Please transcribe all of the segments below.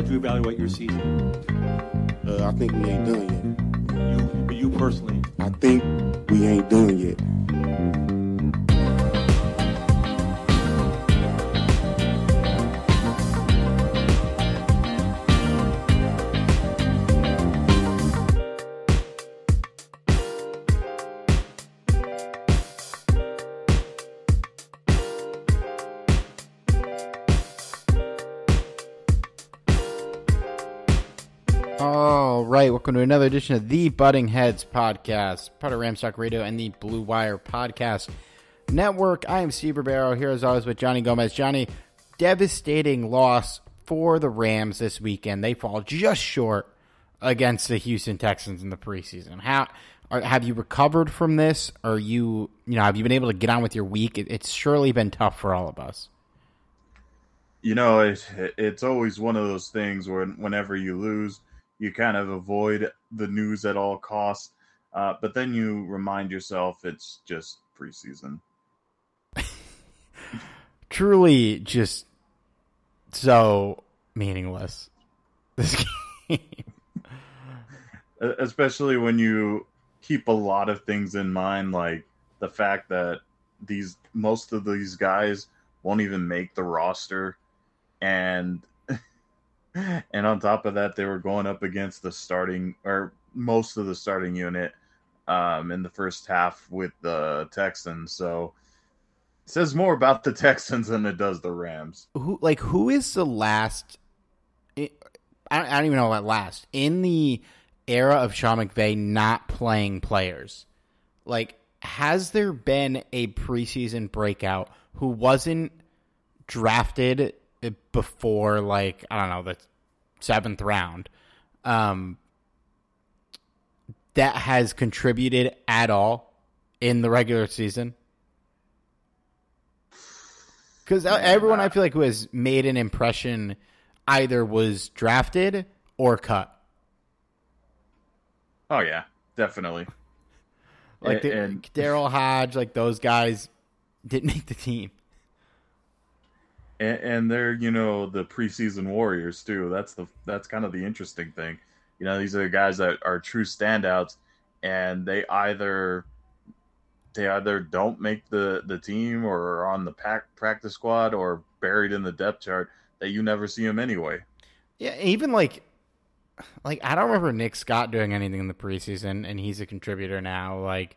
Would you evaluate your season? Uh, I think we ain't done yet. You, you personally. I think we ain't done yet. Right, welcome to another edition of the Butting Heads podcast, part of Ramstock Radio and the Blue Wire podcast network. I am Steve Ribeiro here as always with Johnny Gomez. Johnny, devastating loss for the Rams this weekend. They fall just short against the Houston Texans in the preseason. How are, have you recovered from this? Are you, you know, have you been able to get on with your week? It, it's surely been tough for all of us. you know it, it's always one of those things where whenever you lose you kind of avoid the news at all costs uh, but then you remind yourself it's just preseason Truly, just so meaningless. This game. Especially when you keep a lot of things in mind like the fact that these most of these guys won't even make the roster and and on top of that they were going up against the starting or most of the starting unit um, in the first half with the Texans so it says more about the Texans than it does the Rams who like who is the last I I don't even know what last in the era of Sean McVay not playing players. Like, has there been a preseason breakout who wasn't drafted before like I don't know the seventh round, um, that has contributed at all in the regular season? Because everyone I feel like who has made an impression either was drafted or cut. oh yeah definitely Like A- the- and Daryl Hodge, like those guys didn't make the team. And, and they're you know the preseason warriors too. That's the that's kind of the interesting thing. You know, these are the guys that are true standouts, and they either they either don't make the the team or are on the pack, practice squad or buried in the depth chart that you never see them anyway. Yeah, even like like I don't remember Nick Scott doing anything in the preseason, and he's a contributor now. Like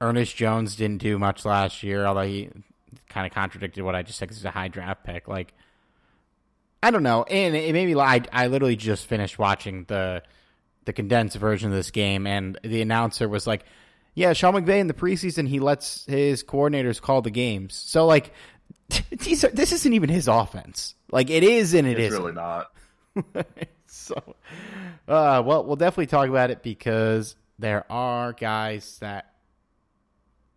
Ernest Jones didn't do much last year, although he kind of contradicted what I just said because he's a high draft pick. Like I don't know, and it made me. I I literally just finished watching the the condensed version of this game, and the announcer was like, "Yeah, Sean McVay in the preseason he lets his coordinators call the games." So like, these are, this isn't even his offense. Like it is, and It's really not. so, uh, well, we'll definitely talk about it because there are guys that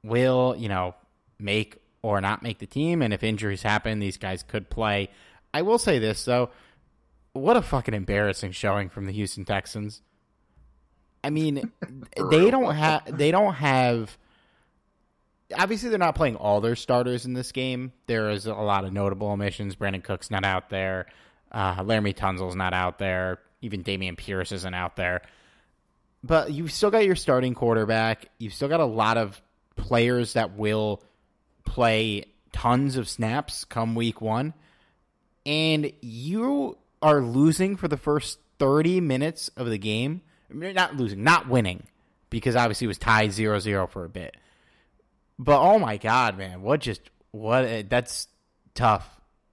will, you know, make or not make the team, and if injuries happen, these guys could play. I will say this though, what a fucking embarrassing showing from the Houston Texans. I mean, they don't have they don't have obviously they're not playing all their starters in this game. There is a lot of notable omissions. Brandin Cooks' not out there. Uh, Laremy Tunsil's not out there. Even Dameon Pierce isn't out there. But you've still got your starting quarterback. You've still got a lot of players that will play tons of snaps come week one. And you are losing for the first 30 minutes of the game. Mean, not losing, not winning, because obviously it was tied 0 0 for a bit. But oh my God, man, what just, what, eh, that's tough.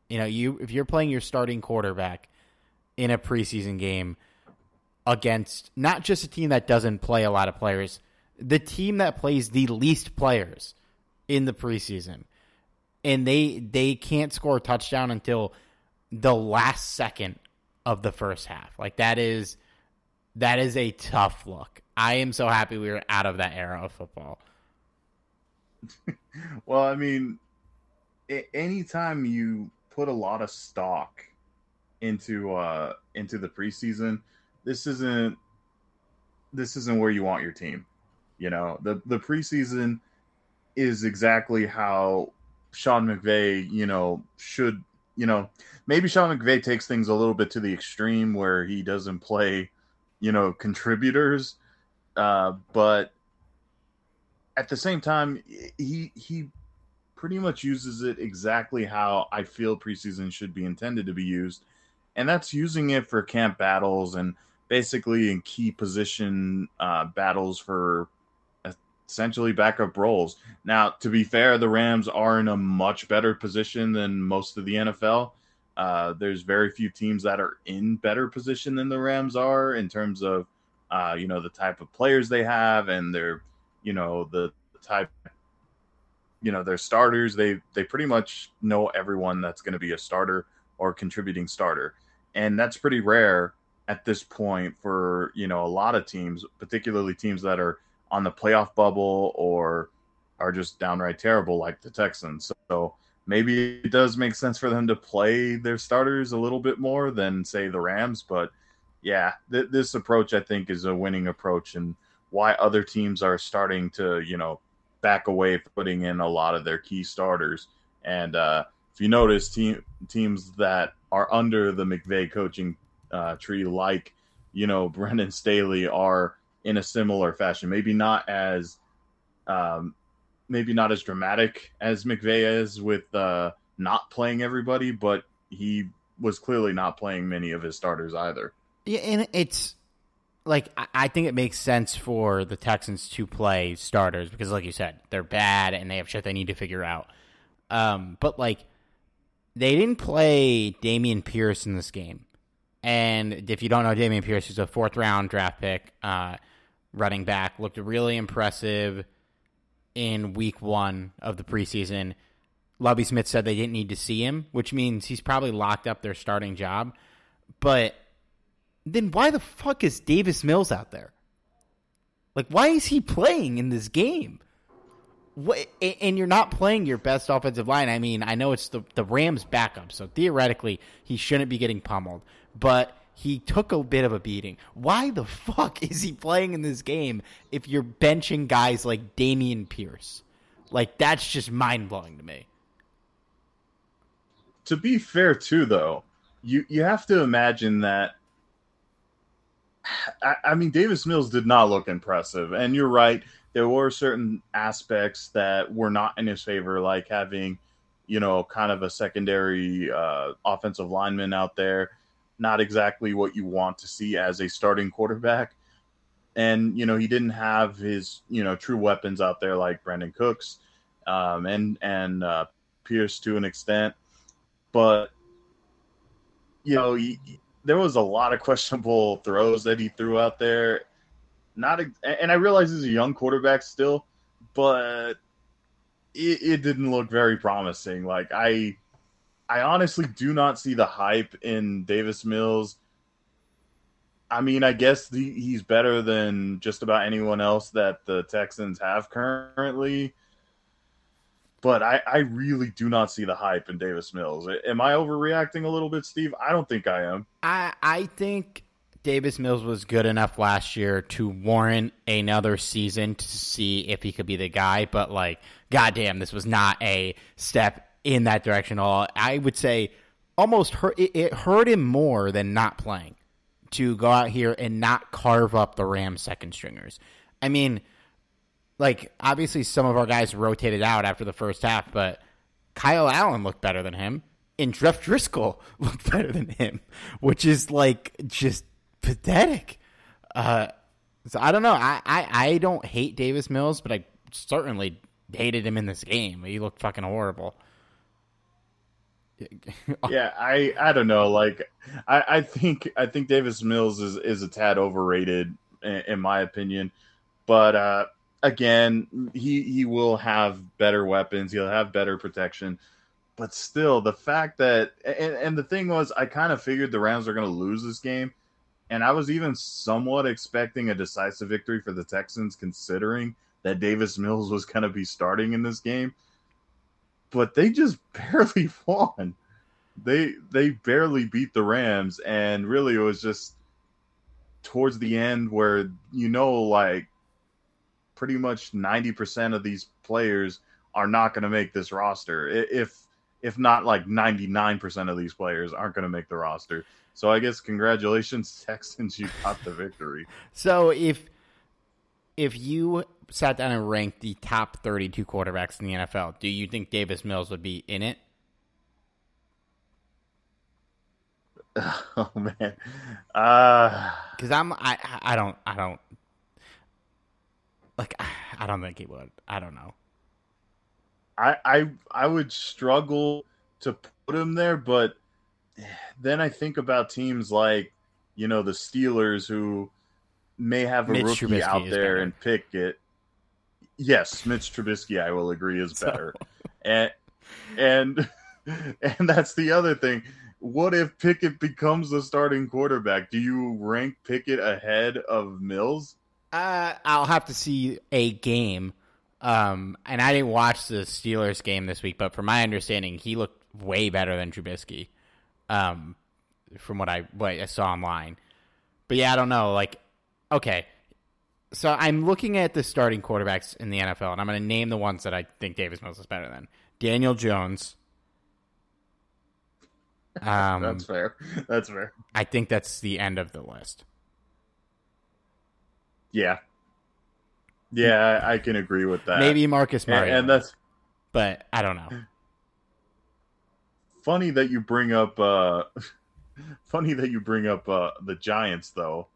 You know, you if you're playing your starting quarterback in a preseason game against not just a team that doesn't play a lot of players, the team that plays the least players in the preseason, and they they can't score a touchdown until the last second of the first half. Like that is that is a tough look. I am so happy we are out of that era of football. well, I mean, anytime you put a lot of stock into uh into the preseason, this isn't this isn't where you want your team. You know, the the preseason is exactly how Sean McVay, you know, should you know, maybe Sean McVay takes things a little bit to the extreme where he doesn't play, you know, contributors. Uh, but at the same time, he he pretty much uses it exactly how I feel preseason should be intended to be used, and that's using it for camp battles and basically in key position uh, battles for essentially backup roles. Now, to be fair, the Rams are in a much better position than most of the NFL. Uh, there's very few teams that are in better position than the Rams are in terms of, uh, you know, the type of players they have and their, you know, the, type, you know, their starters. They they pretty much know everyone that's going to be a starter or contributing starter, and that's pretty rare at this point for you know a lot of teams, particularly teams that are on the playoff bubble or are just downright terrible like the Texans. So maybe it does make sense for them to play their starters a little bit more than say the Rams, but yeah, th- this approach I think is a winning approach and why other teams are starting to, you know, back away putting in a lot of their key starters. And uh, if you notice, team, teams that are under the McVay coaching uh, tree, like you know Brandon Staley, are in a similar fashion. Maybe not as, um, maybe not as dramatic as McVay is with uh, not playing everybody, but he was clearly not playing many of his starters either. Yeah, and it's like I think it makes sense for the Texans to play starters because, like you said, they're bad and they have shit they need to figure out. Um, but like they didn't play Dameon Pierce in this game. And if you don't know Dameon Pierce, he's a fourth round draft pick, uh, running back. Looked really impressive in week one of the preseason. Lovie Smith said they didn't need to see him, which means he's probably locked up their starting job. But then why the fuck is Davis Mills out there? Like, why is he playing in this game? What, and you're not playing your best offensive line. I mean, I know it's the, the Rams' backup, so theoretically he shouldn't be getting pummeled. But he took a bit of a beating. Why the fuck is he playing in this game if you're benching guys like Dameon Pierce? Like that's just mind blowing to me. To be fair, too, though, you you have to imagine that. I, I mean, Davis Mills did not look impressive, and you're right there were certain aspects that were not in his favor, like having, you know, kind of a secondary uh, offensive lineman out there. Not exactly what you want to see as a starting quarterback. And, you know, he didn't have his, you know, true weapons out there like Brandin Cooks um, and, and uh, Pierce to an extent. But, you know, he, there was a lot of questionable throws that he threw out there not and I realize he's a young quarterback still, but it, it didn't look very promising. Like I I honestly do not see the hype in Davis Mills. I mean, I guess the, he's better than just about anyone else that the Texans have currently. But I, I really do not see the hype in Davis Mills. Am I overreacting a little bit, Steve? I don't think I am. I I think Davis Mills was good enough last year to warrant another season to see if he could be the guy, but like, goddamn, this was not a step in that direction at all. I would say almost hurt it, it hurt him more than not playing to go out here and not carve up the Rams second stringers. I mean, like obviously some of our guys rotated out after the first half, but Kyle Allen looked better than him, and Jeff Driskel looked better than him, which is like just pathetic. Uh, so I don't know. I, I, I don't hate Davis Mills, but I certainly hated him in this game. He looked fucking horrible. Yeah, I I don't know. Like I, I think I think Davis Mills is is a tad overrated in, in my opinion. But uh again, he he will have better weapons. He'll have better protection. But still, the fact that and, and the thing was, I kind of figured the Rams are going to lose this game, and I was even somewhat expecting a decisive victory for the Texans, considering that Davis Mills was going to be starting in this game but they just barely won. They they barely beat the Rams, and really it was just towards the end where you know like pretty much ninety percent of these players are not going to make this roster. If if not like ninety nine percent of these players aren't going to make the roster. So I guess congratulations Texans, you got the victory. So if if you sat down and ranked the top 32 quarterbacks in the NFL, do you think Davis Mills would be in it? Oh man, because uh... I'm I I don't I don't like I don't think he would. I don't know. I I I would struggle to put him there, but then I think about teams like you know the Steelers who may have a Mitch rookie Trubisky out there and Pickett. Yes, Mitch Trubisky, I will agree, is better. So. And and and that's the other thing. What if Pickett becomes the starting quarterback? Do you rank Pickett ahead of Mills? Uh, I'll have to see a game. Um, and I didn't watch the Steelers game this week, but from my understanding, he looked way better than Trubisky. Um, from what I what I saw online. But yeah, I don't know. Like okay. So I'm looking at the starting quarterbacks in the NFL, and I'm going to name the ones that I think Davis Mills is better than. Daniel Jones. Um, that's fair. That's fair. I think that's the end of the list. Yeah. Yeah, I can agree with that. Maybe Marcus Mariota. And, and that's but I don't know. Funny that you bring up uh funny that you bring up uh the Giants though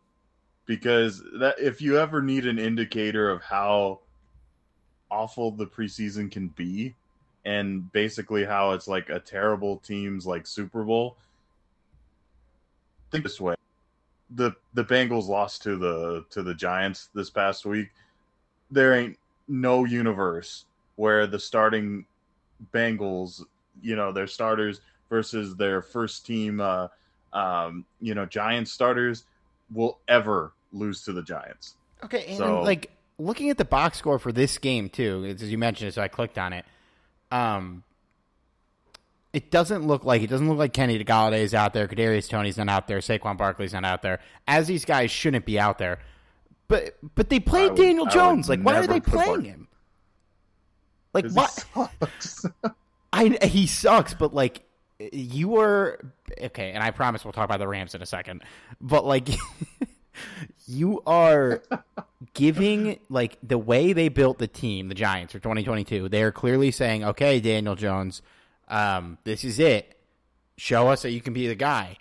because that if you ever need an indicator of how awful the preseason can be and basically how it's like a terrible team's like Super Bowl think this way. The the Bengals lost to the to the Giants this past week. There ain't no universe where the starting Bengals you know their starters versus their first team uh um you know Giants starters will ever lose to the Giants. Okay, and so, like looking at the box score for this game too, as you mentioned, so I clicked on it. Um, it doesn't look like it doesn't look like Kenny Golladay is out there. Kadarius Toney's not out there. Saquon Barkley's not out there. As these guys shouldn't be out there, but but they played would, Daniel Jones. Like, why are they playing him? Like what? I he sucks, but like you were okay. And I promise we'll talk about the Rams in a second. But like you are giving like the way they built the team, the Giants for 2022. They are clearly saying, "Okay, Daniel Jones, um, this is it. Show us that you can be the guy."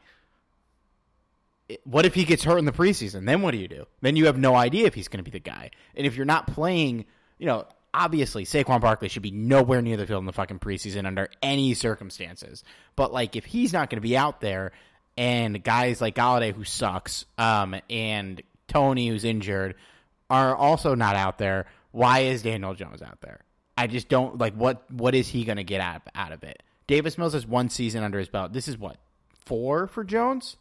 What if he gets hurt in the preseason? Then what do you do? Then you have no idea if he's going to be the guy. And if you're not playing, you know, obviously Saquon Barkley should be nowhere near the field in the fucking preseason under any circumstances. But like if he's not going to be out there and guys like Golladay who sucks, um, and Toney who's injured are also not out there. Why is Daniel Jones out there? I just don't like what what is he going to get out out of it? Davis Mills has one season under his belt. This is what four for Jones,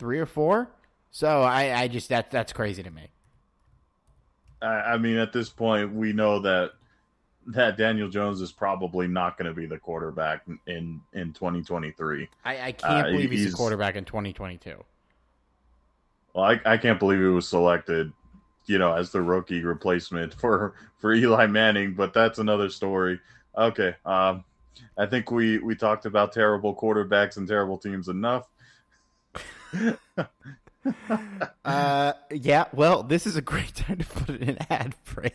three or four. So I, I just that that's crazy to me. I mean, at this point, we know that that Daniel Jones is probably not going to be the quarterback in in 2023. I, I can't uh, believe he's, he's, a quarterback in 2022. Well, I, I can't believe he was selected, you know, as the rookie replacement for for Eli Manning, but that's another story. Okay, um, I think we we talked about terrible quarterbacks and terrible teams enough. uh, yeah, well, this is a great time to put in an ad break,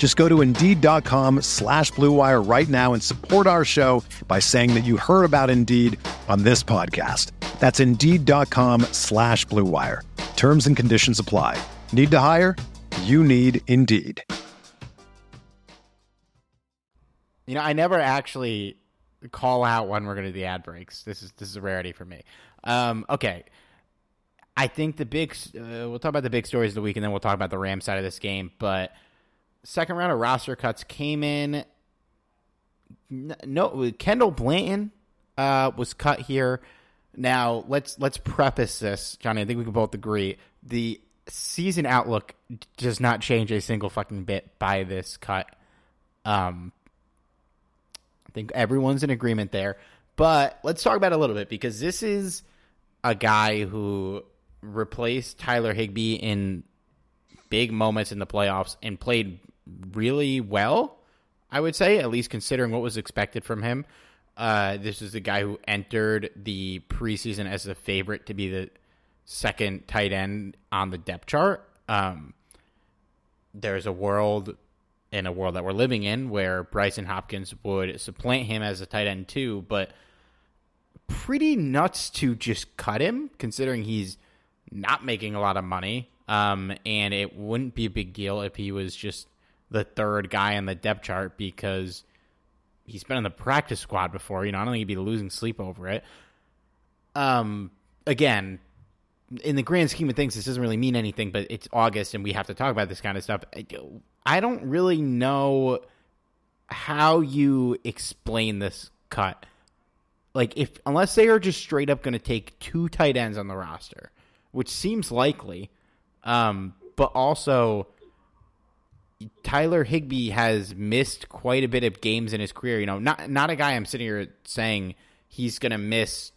Just go to Indeed.com slash BlueWire right now and support our show by saying that you heard about Indeed on this podcast. That's Indeed.com slash BlueWire. Terms and conditions apply. Need to hire? You need Indeed. You know, I never actually call out when we're going to do the ad breaks. This is this is a rarity for me. Um, okay, I think the big uh, we'll talk about the big stories of the week, and then we'll talk about the Ram side of this game. But second round of roster cuts came in. No, Kendall Blanton uh, was cut here. Now let's let's preface this, Johnny. I think we can both agree the season outlook does not change a single fucking bit by this cut. Um, I think everyone's in agreement there. But let's talk about it a little bit because this is a guy who replaced Tyler Higbee in big moments in the playoffs and played really well, I would say, at least considering what was expected from him. Uh, this is the guy who entered the preseason as the favorite to be the second tight end on the depth chart. Um, there's a world in a world that we're living in where Brycen Hopkins would supplant him as a tight end too, but pretty nuts to just cut him considering he's not making a lot of money. Um, and it wouldn't be a big deal if he was just the third guy on the depth chart because he's been in the practice squad before. You know, I don't think he'd be losing sleep over it. Um, again, in the grand scheme of things, this doesn't really mean anything, but it's August and we have to talk about this kind of stuff. I don't really know how you explain this cut. Like, if unless they are just straight up going to take two tight ends on the roster, which seems likely, um, but also Tyler Higbee has missed quite a bit of games in his career. You know, not not a guy I'm sitting here saying he's going to miss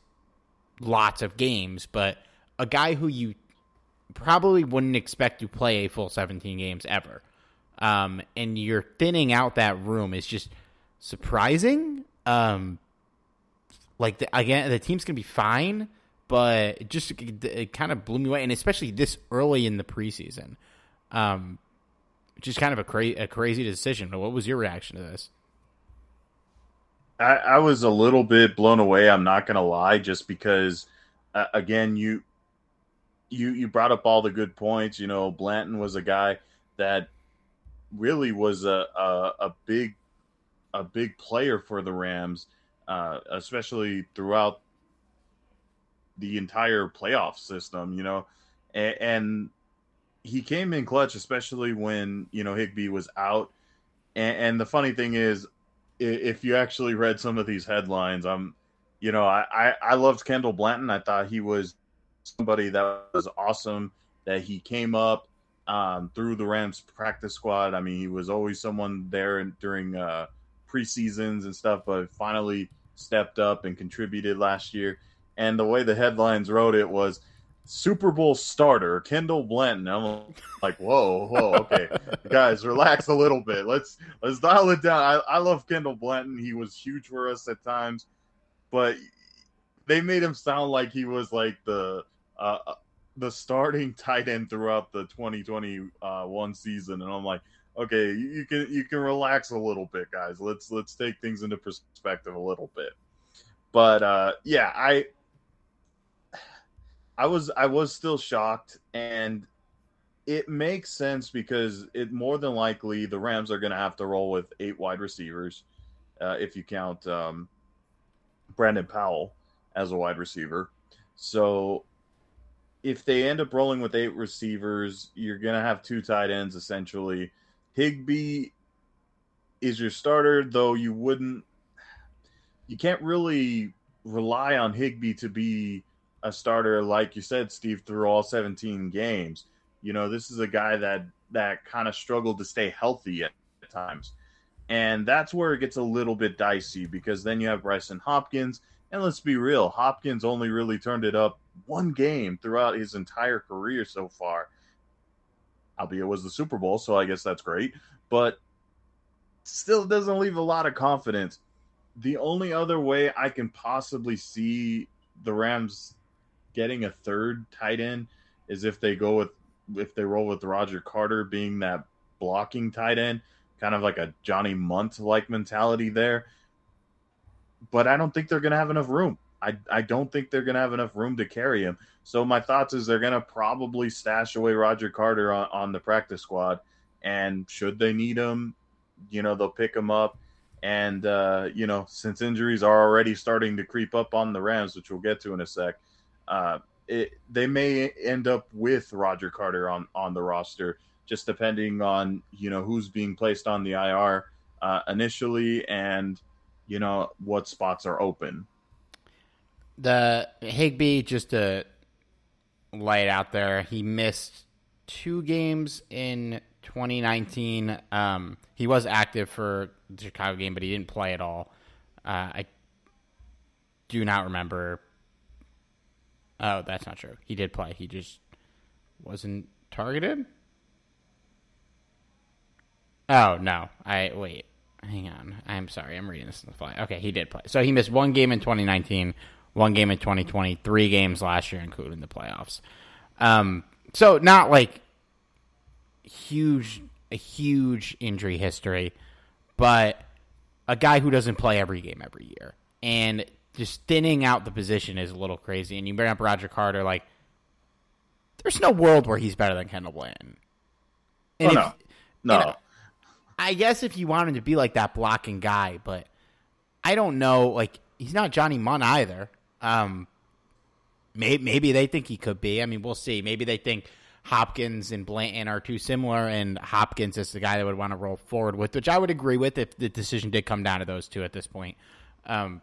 lots of games, but a guy who you probably wouldn't expect to play a full 17 games ever. Um, and you're thinning out that room is just surprising. Um, like the, again, the team's gonna be fine, but it just it, it kind of blew me away, and especially this early in the preseason. Um, just kind of a, cra- a crazy decision. But what was your reaction to this? I, I was a little bit blown away. I'm not gonna lie, just because uh, again, you you you brought up all the good points. You know, Blanton was a guy that really was a a, a big a big player for the Rams, uh, especially throughout the entire playoff system. You know, and, and, he came in clutch, especially when you know Higbee was out. And, and the funny thing is, if you actually read some of these headlines, I'm, you know, I, I, I loved Kendall Blanton. I thought he was somebody that was awesome. That he came up um, through the Rams practice squad. I mean, he was always someone there during uh, preseasons and stuff, but finally stepped up and contributed last year. And the way the headlines wrote it was Super Bowl starter Kendall Blanton. I'm like, whoa, whoa, okay, guys, relax a little bit. Let's let's dial it down. I, I love Kendall Blanton. He was huge for us at times, but they made him sound like he was like the uh, the starting tight end throughout the 2021 season, and I'm like, okay, you, you can you can relax a little bit, guys. Let's let's take things into perspective a little bit. But uh, yeah, I I was I was still shocked, and it makes sense because it more than likely the Rams are going to have to roll with eight wide receivers, uh, if you count um, Brandon Powell as a wide receiver. So if they end up rolling with eight receivers, you're going to have two tight ends essentially. Higbee is your starter, though you wouldn't, you can't really rely on Higbee to be a starter, like you said, Steve, through all 17 games. You know, this is a guy that that kind of struggled to stay healthy at, at times. And that's where it gets a little bit dicey because then you have Brycen Hopkins. And let's be real, Hopkins only really turned it up one game throughout his entire career so far. Albeit it was the Super Bowl, so I guess that's great. But still doesn't leave a lot of confidence. The only other way I can possibly see the Rams getting a third tight end is if they go with if they roll with Roger Carter being that blocking tight end, kind of like a Johnny Mundt like mentality there. But I don't think they're going to have enough room. I, I don't think they're going to have enough room to carry him. So my thoughts is they're going to probably stash away Roger Carter on, on the practice squad, and should they need him, you know they'll pick him up. And uh, you know since injuries are already starting to creep up on the Rams, which we'll get to in a sec, uh, it, they may end up with Roger Carter on on the roster, just depending on you know who's being placed on the IR uh, initially and you know what spots are open. The Higbee, just to it out there, he missed two games in 2019. Um, he was active for the Chicago game, but he didn't play at all. Uh, I do not remember Oh, that's not true. He did play. He just wasn't targeted. Oh no! I wait. Hang on. I'm sorry. I'm reading this in the fly. Okay, he did play. So he missed one game in 2019, one game in 2020, three games last year, including the playoffs. Um, so not like huge, a huge injury history, but a guy who doesn't play every game every year. And just thinning out the position is a little crazy. And you bring up Roger Carter, like, there's no world where he's better than Kendall Blanton. And oh, if, no. No. I guess if you want him to be like that blocking guy, but I don't know. Like, he's not Johnny Mundt either. Um, maybe, maybe they think he could be. I mean, we'll see. Maybe they think Hopkins and Blanton are too similar, and Hopkins is the guy that would want to roll forward with, which I would agree with if the decision did come down to those two at this point. Um,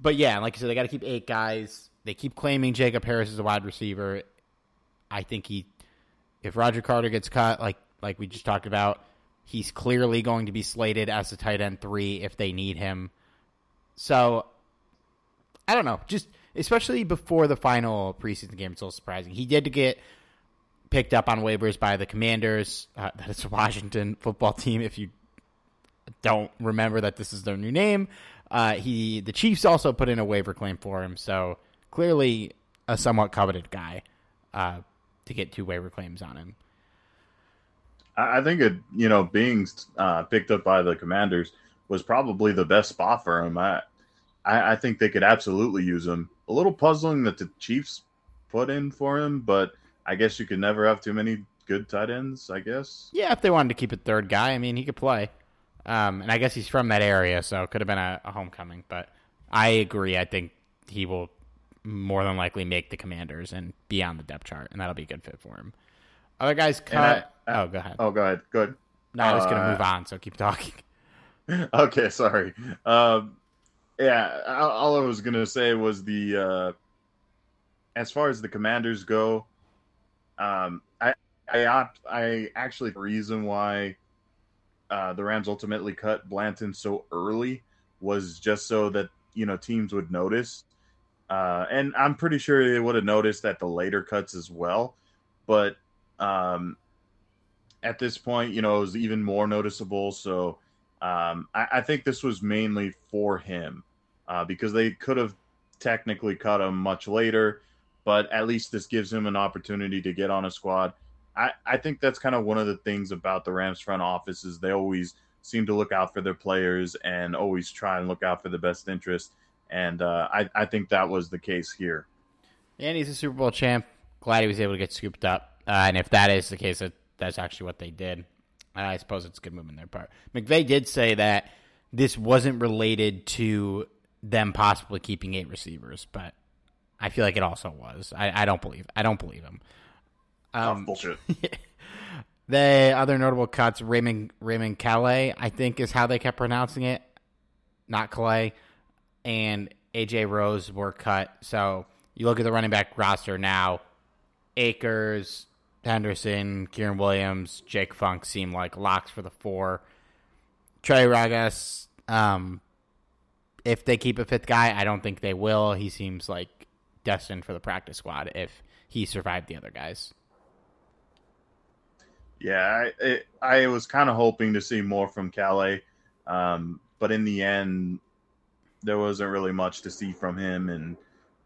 but yeah, like I said, they got to keep eight guys. They keep claiming Jacob Harris is a wide receiver. I think he, if Roger Carter gets cut, like like we just talked about, he's clearly going to be slated as a tight end three if they need him. So I don't know, just especially before the final preseason game, it's a little surprising. He did get picked up on waivers by the Commanders. Uh, that is a Washington football team. If you don't remember that this is their new name, uh, he the Chiefs also put in a waiver claim for him, so clearly a somewhat coveted guy uh, to get two waiver claims on him. I think it, you know, being uh, picked up by the Commanders was probably the best spot for him. I, I, I think they could absolutely use him. A little puzzling that the Chiefs put in for him, but I guess you could never have too many good tight ends. I guess. Yeah, if they wanted to keep a third guy, I mean, he could play. Um, and I guess he's from that area, so it could have been a, a, homecoming. But I agree. I think he will more than likely make the Commanders and be on the depth chart, and that'll be a good fit for him. Other guys cut. I, I, oh, go ahead. Oh, go ahead. Good. No, I was going to uh, move on, so keep talking. okay, sorry. Um, yeah, all I was going to say was the uh, as far as the Commanders go, um, I I I actually the reason why uh, the Rams ultimately cut Blanton so early was just so that you know teams would notice, uh, and I'm pretty sure they would have noticed at the later cuts as well. But um, at this point, you know, it was even more noticeable. So um, I, I, think this was mainly for him uh, because they could have technically cut him much later, but at least this gives him an opportunity to get on a squad. I, I think that's kind of one of the things about the Rams front office is they always seem to look out for their players and always try and look out for the best interest. And uh, I, I think that was the case here. And he's a Super Bowl champ. Glad he was able to get scooped up. Uh, and if that is the case, that, that's actually what they did. I suppose it's a good move on their part. McVay did say that this wasn't related to them possibly keeping eight receivers, but I feel like it also was. I, I don't believe. I don't believe him. Um, oh, bullshit. the other notable cuts, Raymond Raymond Calais, I think is how they kept pronouncing it, not Calais, and AJ Rose were cut. So you look at the running back roster now, Akers, Henderson, Kyren Williams, Jake Funk seem like locks for the four. Trey Ragas, um, if they keep a fifth guy, I don't think they will. He seems like destined for the practice squad if he survived the other guys. Yeah, I, it, I was kind of hoping to see more from Calais, um, but in the end, there wasn't really much to see from him. And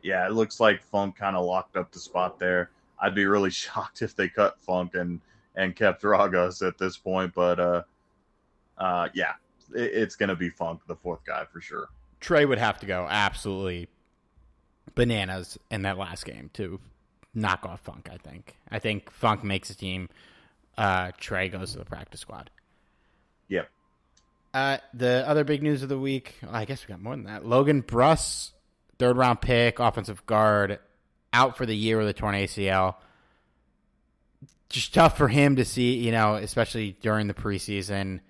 yeah, it looks like Funk kind of locked up the spot there. I'd be really shocked if they cut Funk and and kept Ragas at this point. But uh, uh, yeah, it, it's gonna be Funk, the fourth guy for sure. Trey would have to go absolutely bananas in that last game to knock off Funk. I think. I think Funk makes a team uh, Trey goes to the practice squad. Yep. Uh, the other big news of the week, well, I guess we got more than that. Logan Bruss, third round pick, offensive guard, out for the year with a torn ACL. Just tough for him to see, you know, especially during the preseason.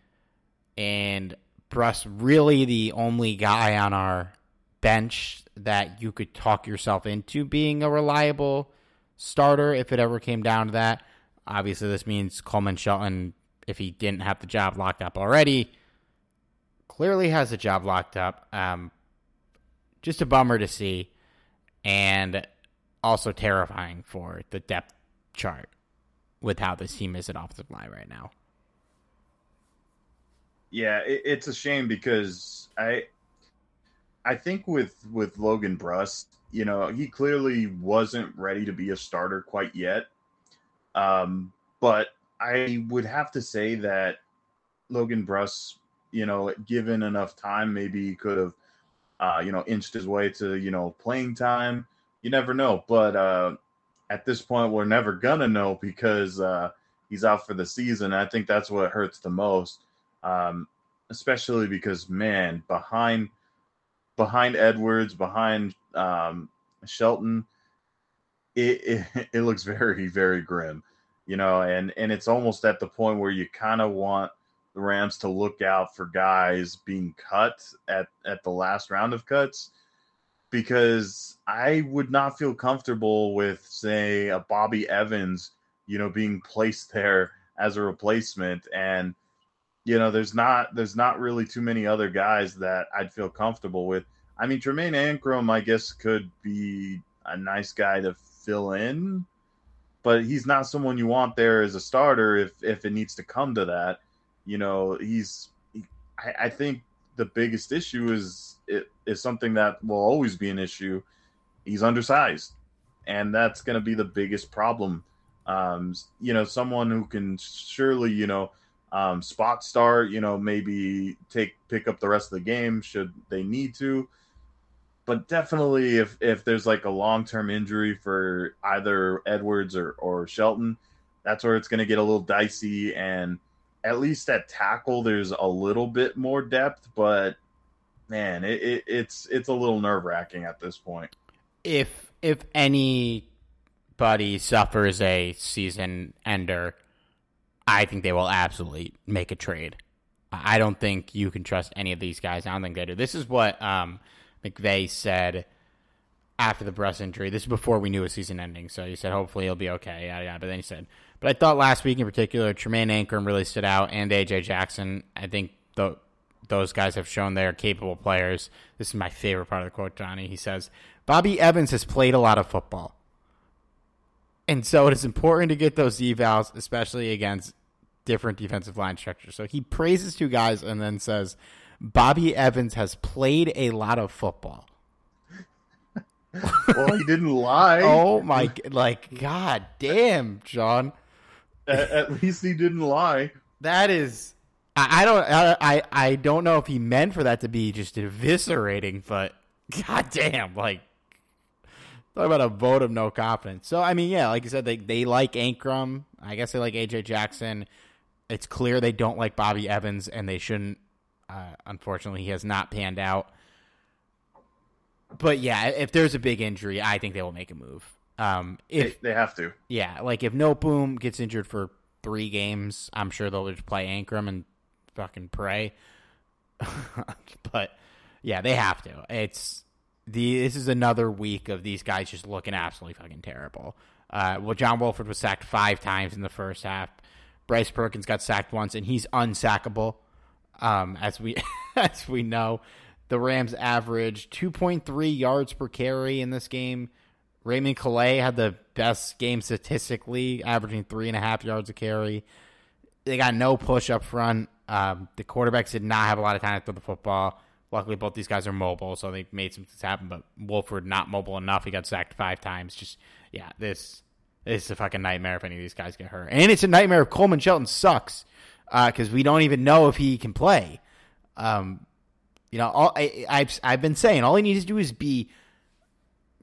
And Bruss, really the only guy on our bench that you could talk yourself into being a reliable starter if it ever came down to that. Obviously, this means Coleman Shelton, if he didn't have the job locked up already, clearly has the job locked up. Um, just a bummer to see, and also terrifying for the depth chart with how this team is at offensive line right now. Yeah, it, it's a shame because I, I think with with Logan Bruss, you know, he clearly wasn't ready to be a starter quite yet. Um, but I would have to say that Logan Bruss, you know, given enough time, maybe he could have, uh, you know, inched his way to, you know, playing time. You never know. But uh, at this point, we're never going to know because uh, he's out for the season. I think that's what hurts the most, um, especially because, man, behind behind Edwards, behind um, Shelton – it, it, it looks very very grim, you know, and and it's almost at the point where you kind of want the Rams to look out for guys being cut at at the last round of cuts because I would not feel comfortable with say a Bobby Evans, you know, being placed there as a replacement and you know there's not there's not really too many other guys that I'd feel comfortable with. I mean Tremayne Anchrum I guess could be a nice guy to fill in, but he's not someone you want there as a starter if if it needs to come to that. You know, he's I, I think the biggest issue is it is something that will always be an issue. He's undersized, and that's going to be the biggest problem. Um, you know, someone who can surely, you know, um, spot start, you know, maybe take pick up the rest of the game should they need to but definitely if if there's like a long term injury for either Edwards or or Shelton, that's where it's going to get a little dicey. And at least at tackle, there's a little bit more depth, but man, it, it it's it's a little nerve wracking at this point. If if anybody suffers a season ender, I think they will absolutely make a trade. I don't think you can trust any of these guys. I don't think they do. This is what um, McVay said after the Bruss injury. This is before we knew a season ending, so he said hopefully he'll be okay. Yeah, yeah. But then he said, but I thought last week in particular, Tremayne Anchrum really stood out, and AJ Jackson. I think the, those guys have shown they are capable players. This is my favorite part of the quote, Johnny. He says, Bobby Evans has played a lot of football. And so it is important to get those evals, especially against different defensive line structures. So he praises two guys and then says, Bobby Evans has played a lot of football. well, he didn't lie. oh my, like, god damn, John. at, at least he didn't lie. That is, I, I don't, I, I, don't know if he meant for that to be just eviscerating, but God damn, like talk about a vote of no confidence. So I mean, yeah, like you said, they they like Anchrum. I guess they like AJ Jackson. It's clear they don't like Bobby Evans, and they shouldn't. Uh, unfortunately, he has not panned out. But yeah, if there's a big injury, I think they will make a move. Um, if They, they have to. yeah, like if Noteboom gets injured for three games, I'm sure they'll just play Anchrum and fucking pray. but yeah, they have to. It's the this is another week of these guys just looking absolutely fucking terrible. Uh, well, John Wolford was sacked five times in the first half. Bryce Perkins got sacked once, and he's unsackable. Um, as we as we know, the Rams averaged 2.3 yards per carry in this game. Raymond Calais had the best game statistically, averaging three and a half yards a carry. They got no push up front. Um, the quarterbacks did not have a lot of time to throw the football. Luckily, both these guys are mobile, so they made some things happen. But Wolford not mobile enough. He got sacked five times. Just yeah, this, this is a fucking nightmare if any of these guys get hurt, and it's a nightmare if Coleman Shelton sucks because we don't even know if he can play. Um, you know, all I, I've I've been saying all he needs to do is be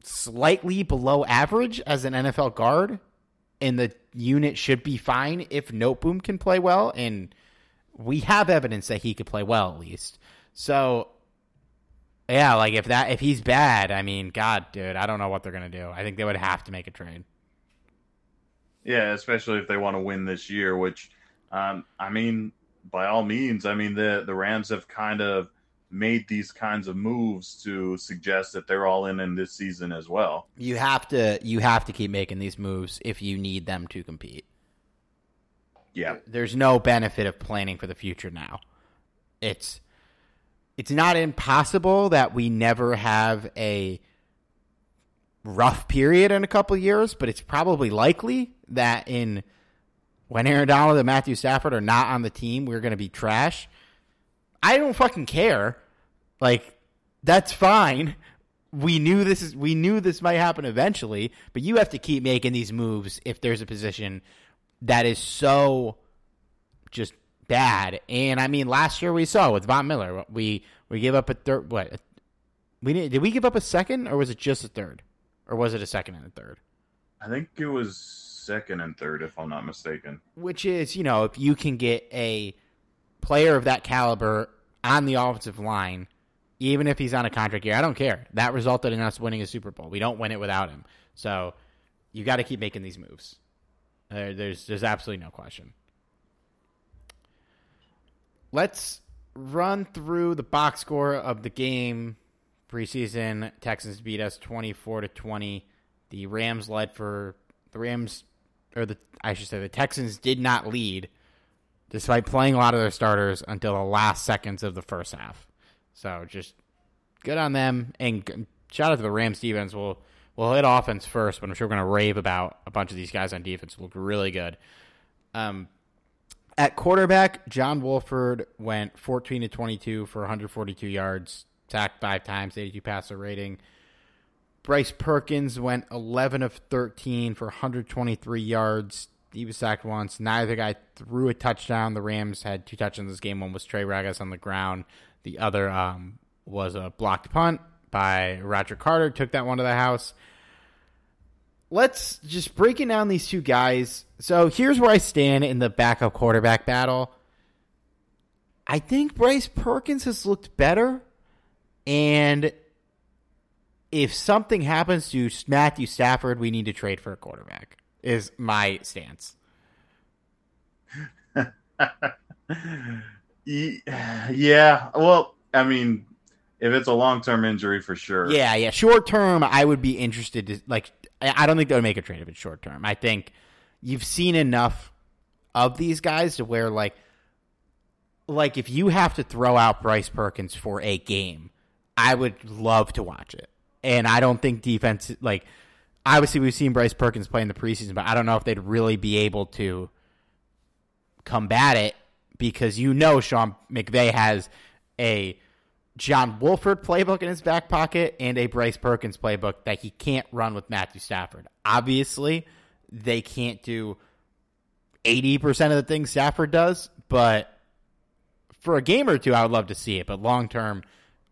slightly below average as an NFL guard, and the unit should be fine if Noteboom can play well. And we have evidence that he could play well at least. So, yeah, like if that if he's bad, I mean, God, dude, I don't know what they're gonna do. I think they would have to make a trade. Yeah, especially if they want to win this year, which, um, I mean, by all means, I mean the the Rams have kind of made these kinds of moves to suggest that they're all in in this season as well. You have to you have to keep making these moves if you need them to compete. Yeah, There's no benefit of planning for the future now. It's it's not impossible that we never have a rough period in a couple of years, but it's probably likely that in when Aaron Donald and Matthew Stafford are not on the team, we're going to be trash. I don't fucking care. Like that's fine. We knew this is we knew this might happen eventually, but you have to keep making these moves if there's a position that is so just bad. And I mean, last year we saw with Von Miller, we we gave up a third. What we did? Did we give up a second, or was it just a third, or was it a second and a third? I think it was second and third, if I'm not mistaken. Which is, you know, if you can get a player of that caliber on the offensive line, even if he's on a contract year, I don't care. That resulted in us winning a Super Bowl. We don't win it without him. So you got to keep making these moves. There's there's absolutely no question. Let's run through the box score of the game. Preseason Texans beat us 24 to 20. The Rams led for the Rams or the I should say the Texans did not lead despite playing a lot of their starters until the last seconds of the first half. So just good on them and shout out to the Rams defense. We'll we'll hit offense first, but I'm sure we're going to rave about a bunch of these guys on defense. Who look really good. Um, at quarterback, John Wolford went 14 to 22 for 142 yards, sacked five times, 82 passer rating. Bryce Perkins went 11 of 13 for 123 yards. He was sacked once. Neither guy threw a touchdown. The Rams had two touchdowns this game. One was Trey Ragas on the ground. The other um, was a blocked punt by Roger Carter. Took that one to the house. Let's just breaking down these two guys. So here's where I stand in the backup quarterback battle. I think Bryce Perkins has looked better. And if something happens to Matthew Stafford, we need to trade for a quarterback, is my stance. yeah, well, I mean, if it's a long term injury, for sure. Yeah, yeah. Short term, I would be interested to like. I don't think they would make a trade if it's short term. I think you've seen enough of these guys to where like, like if you have to throw out Bryce Perkins for a game, I would love to watch it. And I don't think defense like. Obviously, we've seen Bryce Perkins play in the preseason, but I don't know if they'd really be able to combat it because you know Sean McVay has a John Wolford playbook in his back pocket and a Bryce Perkins playbook that he can't run with Matthew Stafford. Obviously, they can't do eighty percent of the things Stafford does, but for a game or two, I would love to see it. But long term,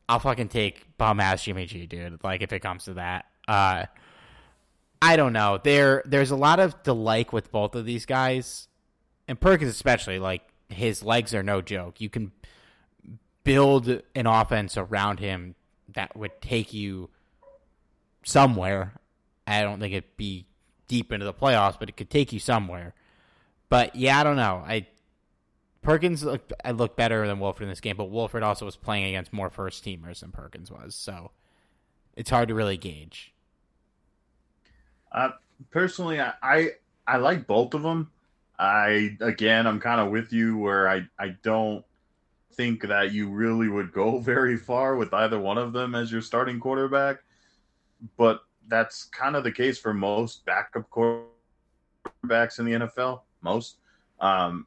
I'll fucking take bum ass Jimmy G, dude. Like if it comes to that, uh, I don't know. There, there's a lot of delight with both of these guys, and Perkins especially. Like his legs are no joke. You can build an offense around him that would take you somewhere. I don't think it'd be deep into the playoffs, but it could take you somewhere. But yeah, I don't know. I Perkins looked I looked better than Wolford in this game, but Wolford also was playing against more first teamers than Perkins was, so it's hard to really gauge. Uh, personally, I, I I like both of them. I again, I'm kind of with you where I I don't think that you really would go very far with either one of them as your starting quarterback, but that's kind of the case for most backup quarterbacks in the NFL. Most. Um,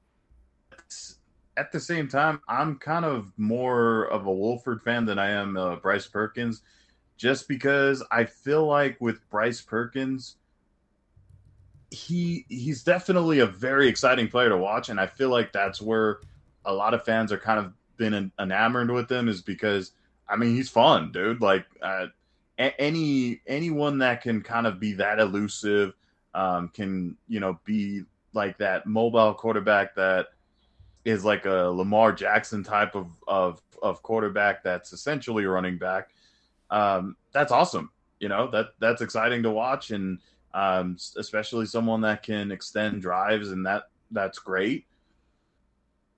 at the same time, I'm kind of more of a Wolford fan than I am uh, Bryce Perkins, just because I feel like with Bryce Perkins, he he's definitely a very exciting player to watch, and I feel like that's where a lot of fans are kind of been enamored with him is because I mean he's fun, dude. Like uh, any anyone that can kind of be that elusive, um, can you know be like that mobile quarterback that is like a Lamar Jackson type of of of quarterback that's essentially a running back. Um, that's awesome. You know that that's exciting to watch, and um, especially someone that can extend drives, and that that's great.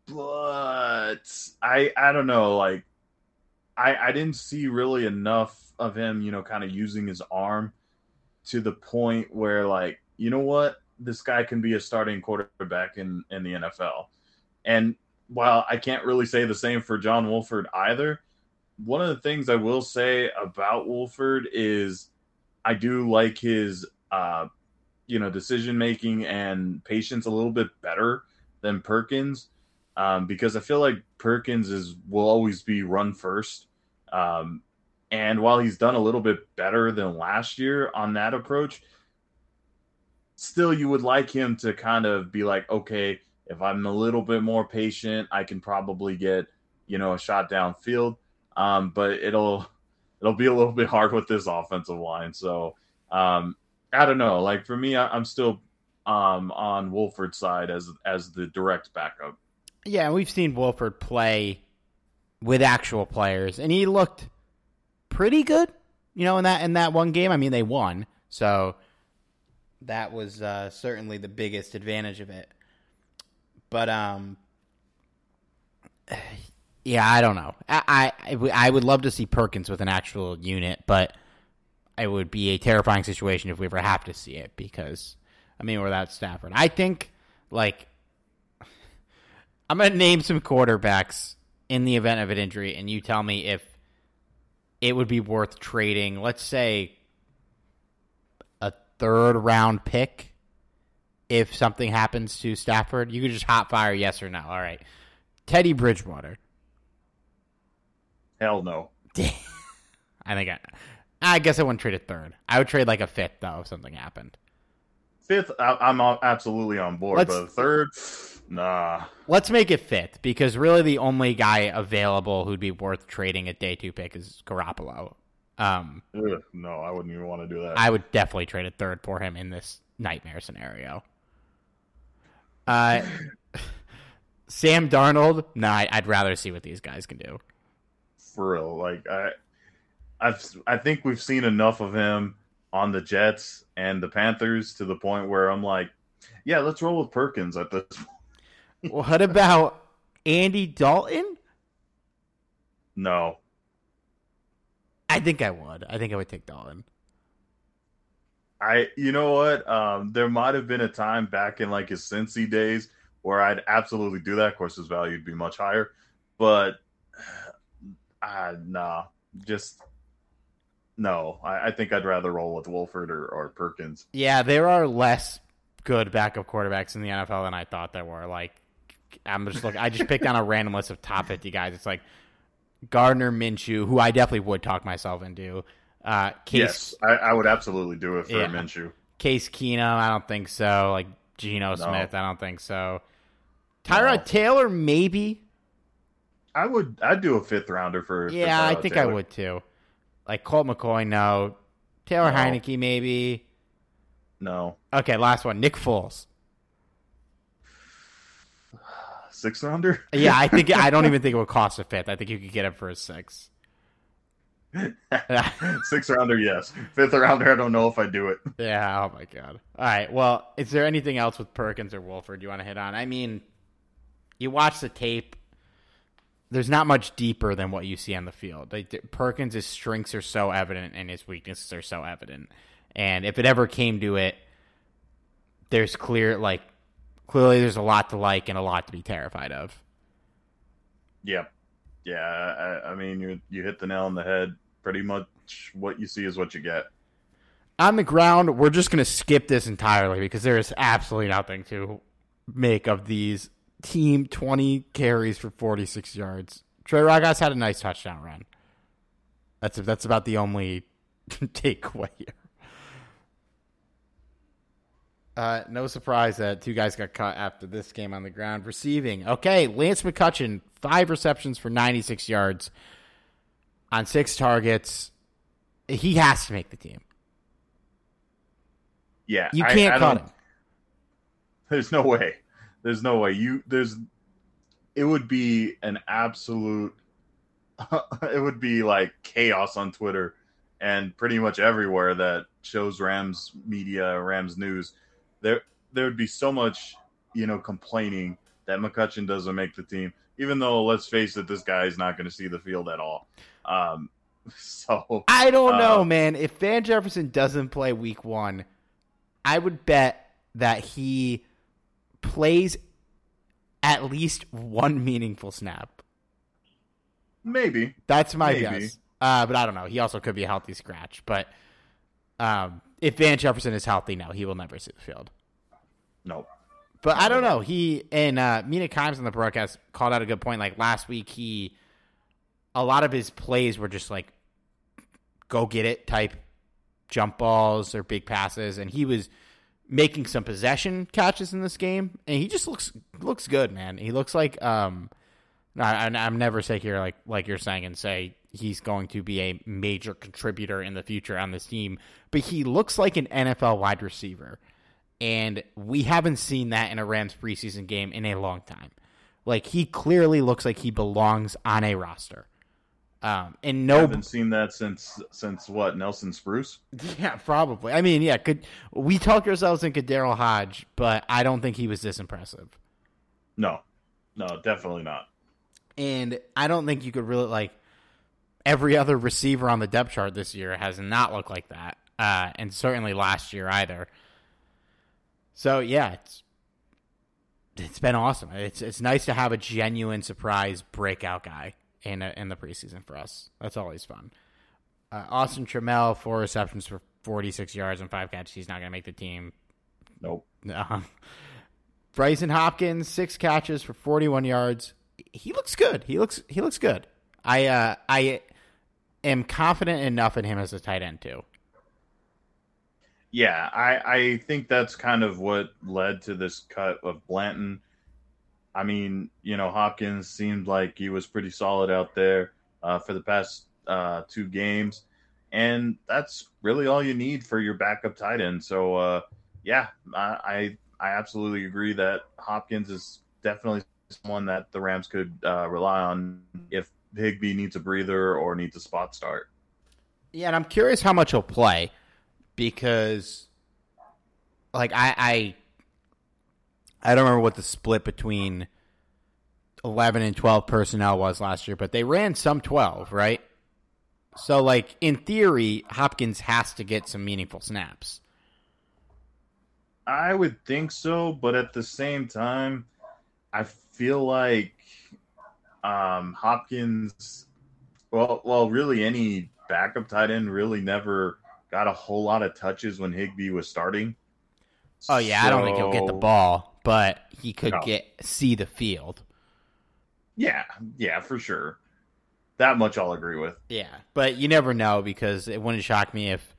But I I don't know, like I I didn't see really enough of him, you know, kind of using his arm to the point where like you know what this guy can be a starting quarterback in in the NFL. And while I can't really say the same for John Wolford either, one of the things I will say about Wolford is I do like his uh, you know decision making and patience a little bit better than Perkins um, because I feel like Perkins is will always be run first. Um, and while he's done a little bit better than last year on that approach, still you would like him to kind of be like, okay, if I'm a little bit more patient, I can probably get, you know, a shot downfield. Um, but it'll it'll be a little bit hard with this offensive line. So um, I don't know. Like for me, I, am still um, on Wolford's side as as the direct backup. Yeah, we've seen Wolford play with actual players, and he looked pretty good. You know, in that in that one game. I mean, they won, so that was uh, certainly the biggest advantage of it. But um, yeah, I don't know. I, I I would love to see Perkins with an actual unit, but it would be a terrifying situation if we ever have to see it because I mean without Stafford. I think like I'm gonna name some quarterbacks in the event of an injury, and you tell me if it would be worth trading. Let's say a third round pick if something happens to Stafford. You could just hot fire yes or no. All right, Teddy Bridgewater. Hell no. I think I, I guess I wouldn't trade a third. I would trade like a fifth though if something happened. Fifth, I, am absolutely on board, let's, but third, nah. Let's make it fifth because really the only guy available who'd be worth trading a day two pick is Garoppolo. Um, Ugh, no, I wouldn't even want to do that. I would definitely trade a third for him in this nightmare scenario. Uh, Sam Darnold, nah, I'd rather see what these guys can do. For real, like I, I've I think we've seen enough of him on the Jets and the Panthers to the point where I'm like, yeah, let's roll with Perkins at this. what about Andy Dalton? No. I think I would. I think I would take Dalton. I, you know what? Um, there might have been a time back in like his Cincy days where I'd absolutely do that. Of course, his value would be much higher, but uh, nah, just no, I, I, think I'd rather roll with Wolford or, or Perkins. Yeah, there are less good backup quarterbacks in the NFL than I thought there were. Like, I'm just looking. I just picked on a random list of top 50 guys. It's like Gardner Minshew, who I definitely would talk myself into. Uh, Case, yes, I, I, would absolutely do it for yeah. Minshew. Case Keenum, I don't think so. Like Geno No. Smith. I don't think so. Tyrod No. Taylor, maybe. I would. I'd do a fifth rounder for. for Yeah, I Tyrod think I would too. Like Colt McCoy, no. Taylor No. Heineke, maybe. No, Okay, last one. Nick Foles. six rounder. Yeah, I think I don't even think it would cost a fifth. I think you could get him for a six. six rounder, yes. Fifth rounder, I don't know if I do it. Yeah, oh my god. All right. Well, is there anything else with Perkins or Wolford you want to hit on? I mean, you watch the tape. There's not much deeper than what you see on the field. Like, Perkins' strengths are so evident and his weaknesses are so evident. And if it ever came to it, there's clear like clearly there's a lot to like and a lot to be terrified of. Yeah, yeah. I, I mean, you you hit the nail on the head. Pretty much, what you see is what you get. on the ground, we're just going to skip this entirely because there is absolutely nothing to make of these team 20 carries for 46 yards. Trey Ragas had a nice touchdown run. That's that's about the only takeaway here. Uh, no surprise that two guys got cut after this game on the ground. Receiving. Okay, Lance McCutcheon, five receptions for 96 yards on six targets. He has to make the team. Yeah, You can't I cut him. There's no way. There's no way. You there's. It would be an absolute. it would be like chaos on Twitter, and pretty much everywhere that shows Rams media, Rams news. There, there would be so much, you know, complaining that McCutcheon doesn't make the team. Even though, let's face it, this guy is not going to see the field at all. Um, so I don't know, Uh, man. If Van Jefferson doesn't play week one, I would bet that he plays at least one meaningful snap. maybe That's my Maybe. guess. Uh, but I don't know. He also could be a healthy scratch. But um, if Van Jefferson is healthy, now, he will never see the field. no. But I don't know. He and uh, Mina Kimes on the broadcast called out a good point. Like last week, he a lot of his plays were just like go get it type jump balls or big passes, and he was making some possession catches in this game, and he just looks looks good, man. He looks like um, I, I- I'm never say here like like you're saying and say he's going to be a major contributor in the future on this team, but he looks like an NFL wide receiver and we haven't seen that in a Rams preseason game in a long time. Like he clearly looks like he belongs on a roster. Um, and no, haven't seen that since since what Nelson Spruce. yeah, probably. I mean, yeah, could we talk ourselves into Daryl Hodge, but I don't think he was this impressive. No, no, definitely not. And I don't think you could really like every other receiver on the depth chart this year has not looked like that, uh, and certainly last year either. So yeah, it's it's been awesome. It's it's nice to have a genuine surprise breakout guy in a, in the preseason for us. That's always fun. Uh, Austin Trammell four receptions for forty six yards and five catches. He's not going to make the team. Nope. Um, Brycen Hopkins six catches for forty one yards. He looks good. He looks he looks good. I uh, I am confident enough in him as a tight end too. Yeah, I I think that's kind of what led to this cut of Blanton. I mean, you know, Hopkins seemed like he was pretty solid out there uh, for the past uh, two games, and that's really all you need for your backup tight end. So, uh, yeah, I, I I absolutely agree that Hopkins is definitely someone that the Rams could uh, rely on if Higbee needs a breather or needs a spot start. Yeah, and I'm curious how much he'll play because, like, I I, I don't remember what the split between eleven and twelve personnel was last year, but they ran some twelve, right? So, like, in theory, Hopkins has to get some meaningful snaps. I would think so, but at the same time, I feel like um, Hopkins, well, well, really any backup tight end really never got a whole lot of touches when Higbee was starting. Oh yeah, I don't think he'll get the ball, but he could No. get see the field. Yeah, yeah, for sure. That much I'll agree with. Yeah, but you never know because it wouldn't shock me if,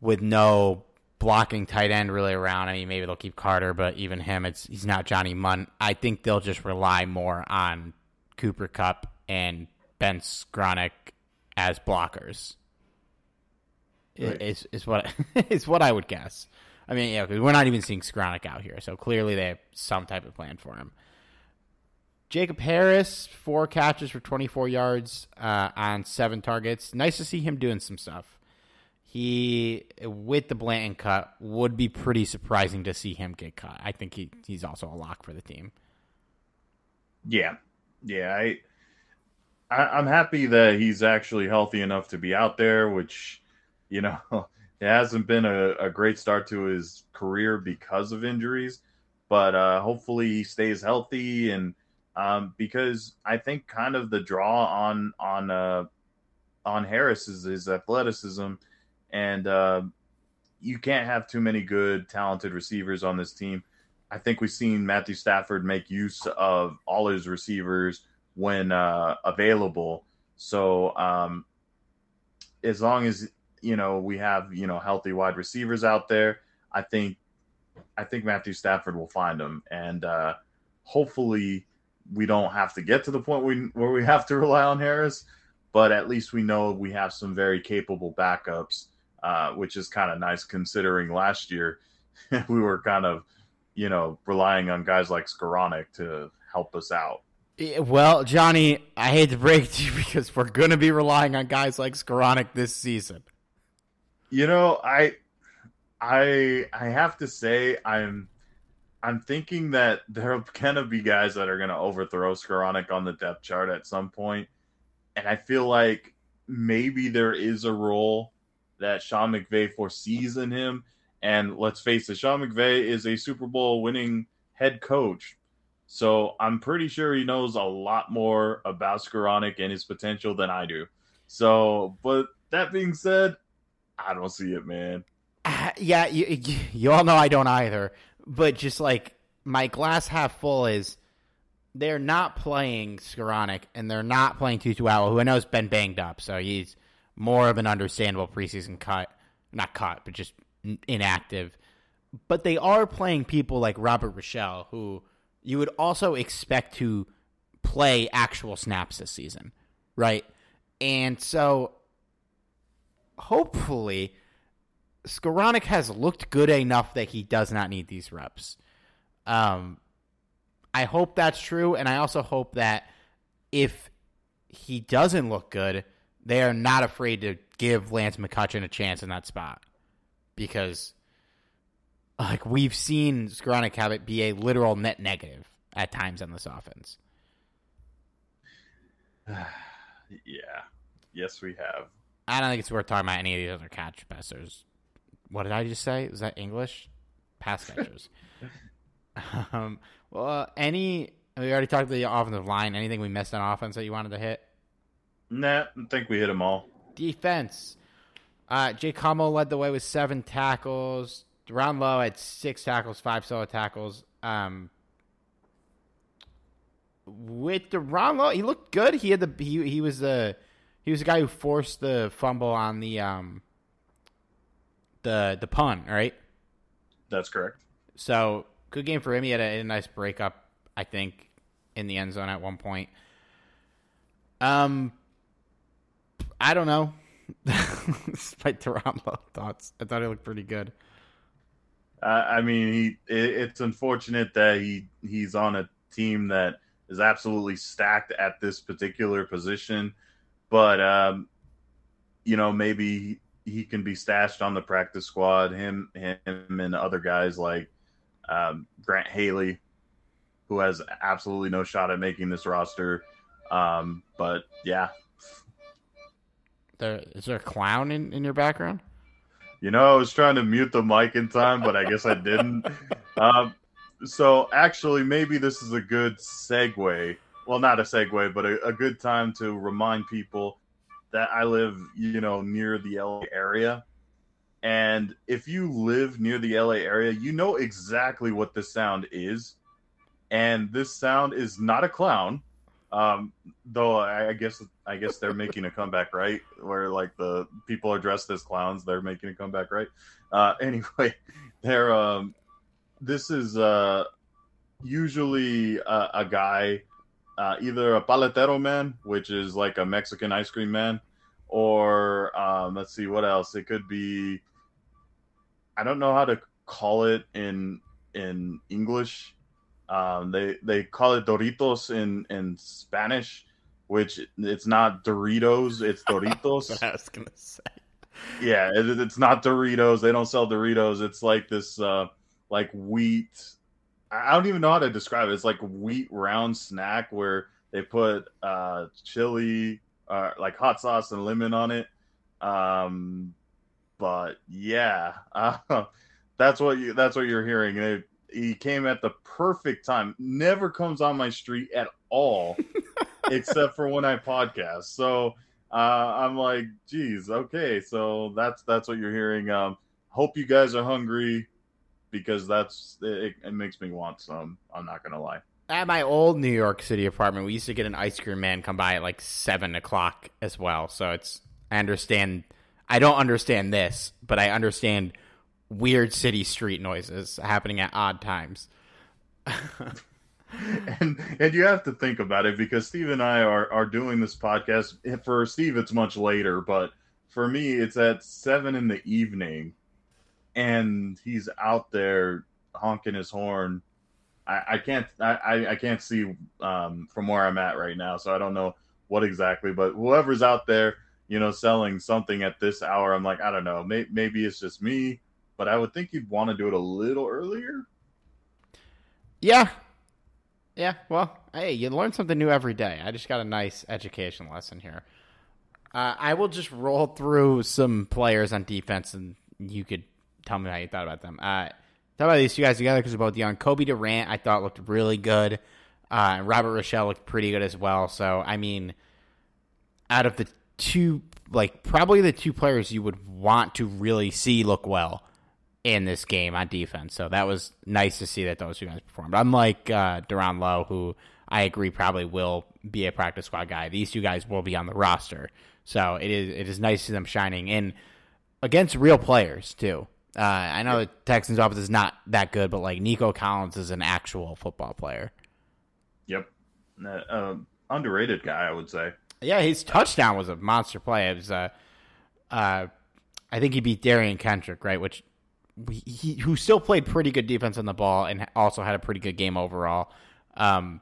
with no blocking tight end really around. I mean, maybe they'll keep Carter, but even him, it's he's not Johnny Mundt. I think they'll just rely more on Cooper Kupp and Ben Skowronek as blockers. Right. Is is what is what I would guess. I mean, yeah, we're not even seeing Skowronek out here, so clearly they have some type of plan for him. Jacob Harris, four catches for 24 yards uh, on seven targets. Nice to see him doing some stuff. He, with the Blanton cut, would be pretty surprising to see him get cut. I think he, he's also a lock for the team. Yeah, yeah. I, I I'm happy that he's actually healthy enough to be out there. Which, you know, it hasn't been a, a great start to his career because of injuries, but uh, hopefully he stays healthy and um, because I think kind of the draw on on uh, on Harris is his athleticism, and uh, you can't have too many good, talented receivers on this team. I think we've seen Matthew Stafford make use of all his receivers when uh, available. So um, as long as you know we have you know healthy wide receivers out there, I think I think Matthew Stafford will find them, and uh, hopefully we don't have to get to the point we, where we have to rely on Harris, but at least we know we have some very capable backups, uh, which is kind of nice considering last year we were kind of, you know, relying on guys like Skowronek to help us out. Well, Johnny, I hate to break it to you because we're going to be relying on guys like Skowronek this season. You know, I, I, I have to say I'm I'm thinking that there are gonna be guys that are gonna overthrow Skowronek on the depth chart at some point, and I feel like maybe there is a role that Sean McVay foresees in him. And let's face it, Sean McVay is a Super Bowl winning head coach, so I'm pretty sure he knows a lot more about Skowronek and his potential than I do. So, but that being said, I don't see it, man. Uh, yeah, you, you, all know I don't either. But just like my glass half full is they're not playing Skowronek and they're not playing Tutu Atwell, who I know has been banged up, so he's more of an understandable preseason cut. Not cut, but just inactive. But they are playing people like Robert Rochell, who you would also expect to play actual snaps this season, right? And so hopefully Skowronek has looked good enough that he does not need these reps. Um, I hope that's true, and I also hope that if he doesn't look good, they are not afraid to give Lance McCutcheon a chance in that spot because, like we've seen Skowronek have it be a literal net negative at times on this offense. Yeah, yes, we have. I don't think it's worth talking about any of these other catch passers. What did I just say? Was that English? Pass catchers. um, well, uh, any we already talked about the offensive line. Anything we missed on offense that you wanted to hit? Nah, I think we hit them all. Defense. Uh, Jake Hummel led the way with seven tackles. Lowe had six tackles, five solo tackles. Um, with Lowe, he looked good. He had the he he was the he was the guy who forced the fumble on the um the the pun, right? That's correct. So good game for him. He had a, a nice breakup, I think, in the end zone at one point. Um, I don't know. Despite Lowe thoughts, I thought he looked pretty good. Uh, I mean, he. It, it's unfortunate that he he's on a team that is absolutely stacked at this particular position, but um, you know maybe he can be stashed on the practice squad. Him, him, and other guys like um, Grant Haley, who has absolutely no shot at making this roster. Um, but yeah, There is there a clown in, in your background? You know, I was trying to mute the mic in time, but I guess I didn't. Um, so actually, maybe this is a good segue. Well, not a segue, but a, a good time to remind people that I live, you know, near the LA area. And if you live near the LA area, you know exactly what this sound is. And this sound is not a clown. Um, though I, guess I guess they're making a comeback, right? Where like the people are dressed as clowns, they're making a comeback, right? Uh, anyway, they're um, this is uh usually a, a guy, uh, either a paletero man, which is like a Mexican ice cream man, or um, let's see what else. It could be. I don't know how to call it in in English. Um, they they call it Doritos in in Spanish, which it's not Doritos, it's Doritos. I was gonna say. yeah, it, it's not Doritos. They don't sell Doritos. It's like this uh like wheat. I don't even know how to describe it. It's like wheat round snack where they put uh chili, uh, like hot sauce and lemon on it. Um, but yeah, uh, that's what you that's what you're hearing. It, he came at the perfect time. Never comes on my street at all, except for when I podcast. So uh, I'm like, geez, okay. So that's that's what you're hearing. Um, hope you guys are hungry because that's it, it makes me want some. I'm not gonna lie. At my old New York City apartment, we used to get an ice cream man come by at like seven o'clock as well. So it's I understand. I don't understand this, but I understand weird city street noises happening at odd times. and and you have to think about it because Steve and I are are doing this podcast. For Steve, it's much later, but for me, it's at seven in the evening, and he's out there honking his horn. I, I can't I, I can't see um, from where I'm at right now, so I don't know what exactly. But whoever's out there, you know, selling something at this hour, I'm like, I don't know. May, maybe it's just me, but I would think you'd want to do it a little earlier. Yeah. Yeah, well, hey, you learn something new every day. I just got a nice education lesson here. Uh, I will just roll through some players on defense, and you could tell me how you thought about them. Uh, talk about these two guys together because they're both young. Cobie Durant, I thought looked really good. Uh, Robert Rochell looked pretty good as well. So, I mean, out of the two, like probably the two players you would want to really see look well in this game on defense. So that was nice to see that those two guys performed. Unlike uh, Duran Lowe, who I agree probably will be a practice squad guy, these two guys will be on the roster. So it is it is nice to see them shining in against real players too. Uh, I know the Texans offense is not that good, but like Nico Collins is an actual football player. Yep, uh, uh, underrated guy, I would say. Yeah, his touchdown was a monster play. It was, uh, uh, I think he beat Derion Kendrick, right? Which he who still played pretty good defense on the ball and also had a pretty good game overall. Um,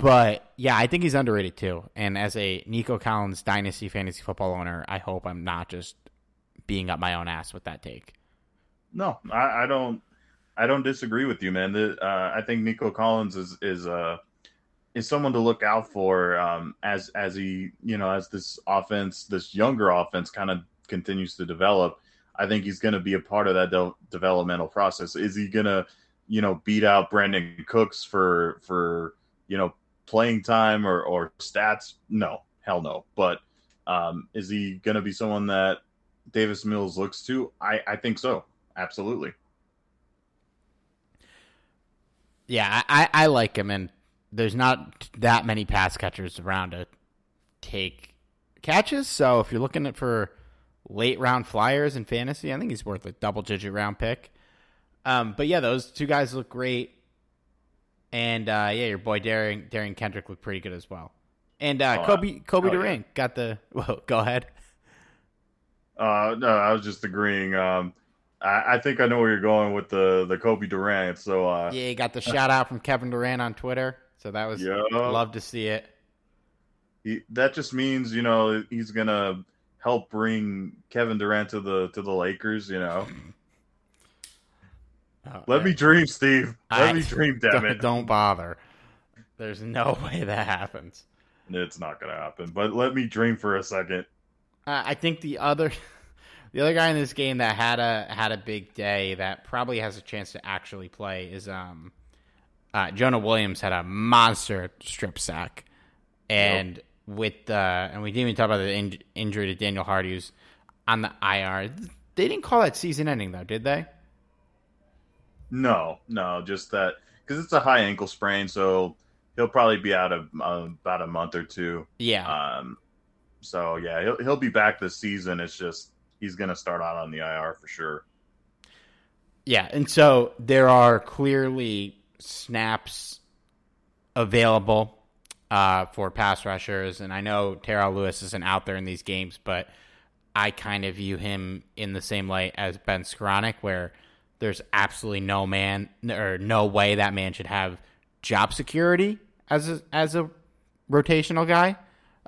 but yeah, I think he's underrated too. And as a Nico Collins dynasty fantasy football owner, I hope I'm not just being up my own ass with that take. No, I, I don't. I don't disagree with you, man. The, uh, I think Nico Collins is is uh, is someone to look out for um, as as he you know as this offense, this younger offense, kind of continues to develop. I think he's going to be a part of that de- developmental process. Is he going to, you know, beat out Brandin Cooks for for you know playing time or or stats? No, hell no. But um, is he going to be someone that Davis Mills looks to? I I think so. Absolutely. Yeah, I, I like him, and there's not that many pass catchers around to take catches. So if you're looking for late round flyers in fantasy. I think he's worth a double digit round pick. Um, but yeah, those two guys look great. And uh, yeah, your boy Derion, Derion Kendrick looked pretty good as well. And uh, Oh, Cobie Cobie oh, Durant got the. Well, go ahead. Uh, no, I was just agreeing. Um, I, I think I know where you're going with the the Cobie Durant. So uh, Yeah, he got the shout out from Kevin Durant on Twitter. So that was Yeah. love to see it. he, that just means you know he's gonna help bring Kevin Durant to the to the Lakers. You know, Oh, let me dream, Steve. Let I- me dream. Damn don't, it, don't bother. There's no way that happens. it's not gonna happen. But let me dream for a second. Uh, I think the other, the other guy in this game that had a had a big day that probably has a chance to actually play is um, uh, Jonah Williams had a monster strip sack, and with uh, and we didn't even talk about the in- injury to Daniel Hardy who's on the IR. They didn't call that season ending though, did they? No, no, just that because it's a high ankle sprain, so he'll probably be out of uh, about a month or two. Yeah. Um, so yeah, he'll he'll be back this season. It's just he's to start out on the IR for sure. Yeah, and so there are clearly snaps available uh, for pass rushers, and I know Terrell Lewis isn't out there in these games, but I kind of view him in the same light as Ben Skowronek, where there's absolutely no man or no way that man should have job security as a, as a rotational guy.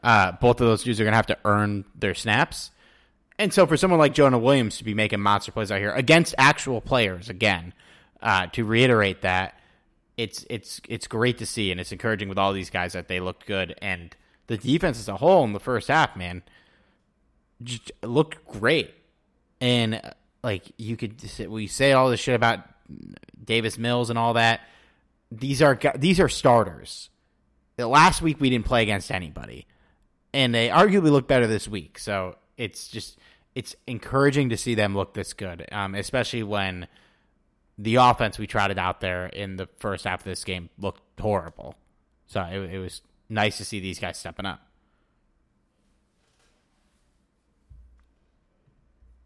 Uh, both of those dudes are going to have to earn their snaps. And so for someone like Jonah Williams to be making monster plays out here against actual players again, uh, to reiterate that, it's it's it's great to see and it's encouraging with all these guys that they looked good and the defense as a whole in the first half, man, just looked great. And uh, like you could we say all this shit about Davis Mills and all that. These are these are starters. Last week we didn't play against anybody, and they arguably look better this week. So it's just it's encouraging to see them look this good, um, especially when the offense we trotted out there in the first half of this game looked horrible. So it, it was nice to see these guys stepping up.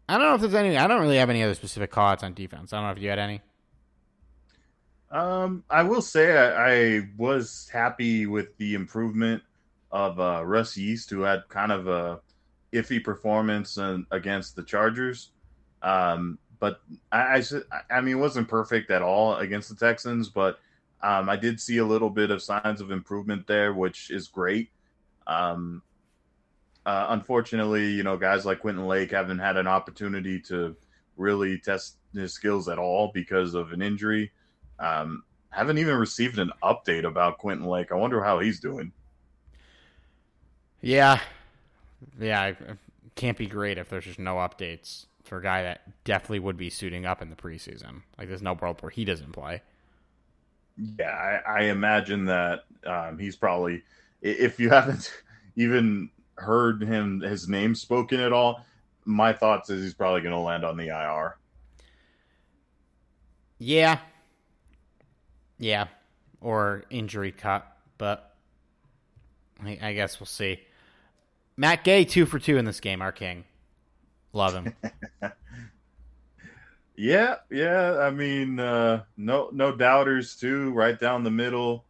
I don't know if there's any. I don't really have any other specific callouts on defense. I don't know if you had any. Um, I will say I, I was happy with the improvement of uh, Russ Yeast, who had kind of a iffy performance in, against the Chargers. Um, but I, I, I mean, it wasn't perfect at all against the Texans, but um, I did see a little bit of signs of improvement there, which is great. Um, uh, unfortunately, you know, guys like Quentin Lake haven't had an opportunity to really test his skills at all because of an injury. Um, haven't even received an update about Quentin Lake. I wonder how he's doing. Yeah, yeah, it can't be great if there's just no updates for a guy that definitely would be suiting up in the preseason. Like, there's no world where he doesn't play. Yeah, I, I imagine that um, he's probably, if you haven't even heard him his name spoken at all, my thoughts is he's probably going to land on the IR. Yeah, yeah, or injury cut, but I, I guess we'll see. Matt Gay, two for two in this game, our king. Love him. yeah, yeah. I mean, uh, no, no doubters too. Right down the middle,